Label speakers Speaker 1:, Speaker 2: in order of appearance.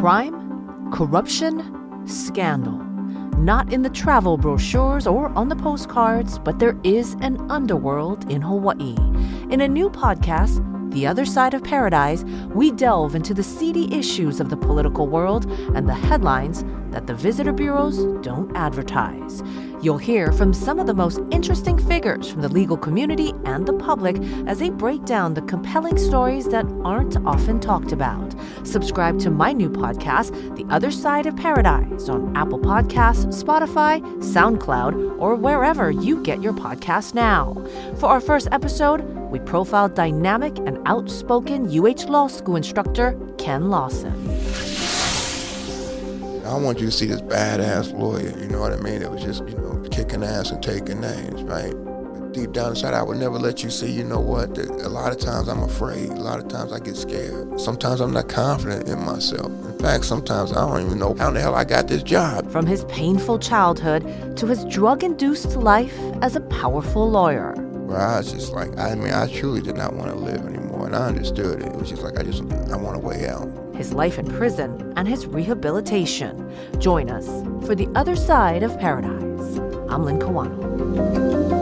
Speaker 1: crime, corruption, scandal. Not in the travel brochures or on the postcards, but there is an underworld in Hawaii. In a new podcast, the Other Side of Paradise, we delve into the seedy issues of the political world and the headlines that the visitor bureaus don't advertise. You'll hear from some of the most interesting figures from the legal community and the public as they break down the compelling stories that aren't often talked about. Subscribe to my new podcast, The Other Side of Paradise, on Apple Podcasts, Spotify, SoundCloud, or wherever you get your podcasts now. For our first episode, we profiled dynamic and outspoken UH Law School instructor Ken Lawson.
Speaker 2: I want you to see this badass lawyer, you know what I mean? It was just, you know, kicking ass and taking names, right? But deep down inside, I would never let you see, you know what, that a lot of times I'm afraid. A lot of times I get scared. Sometimes I'm not confident in myself. In fact, sometimes I don't even know how the hell I got this job.
Speaker 1: From his painful childhood to his drug induced life as a powerful lawyer.
Speaker 2: Where I was just like, I mean, I truly did not want to live anymore. And I understood it. It was just like, I just, I want a way out
Speaker 1: his life in prison, and his rehabilitation. Join us for The Other Side of Paradise. I'm Lynn Kawano.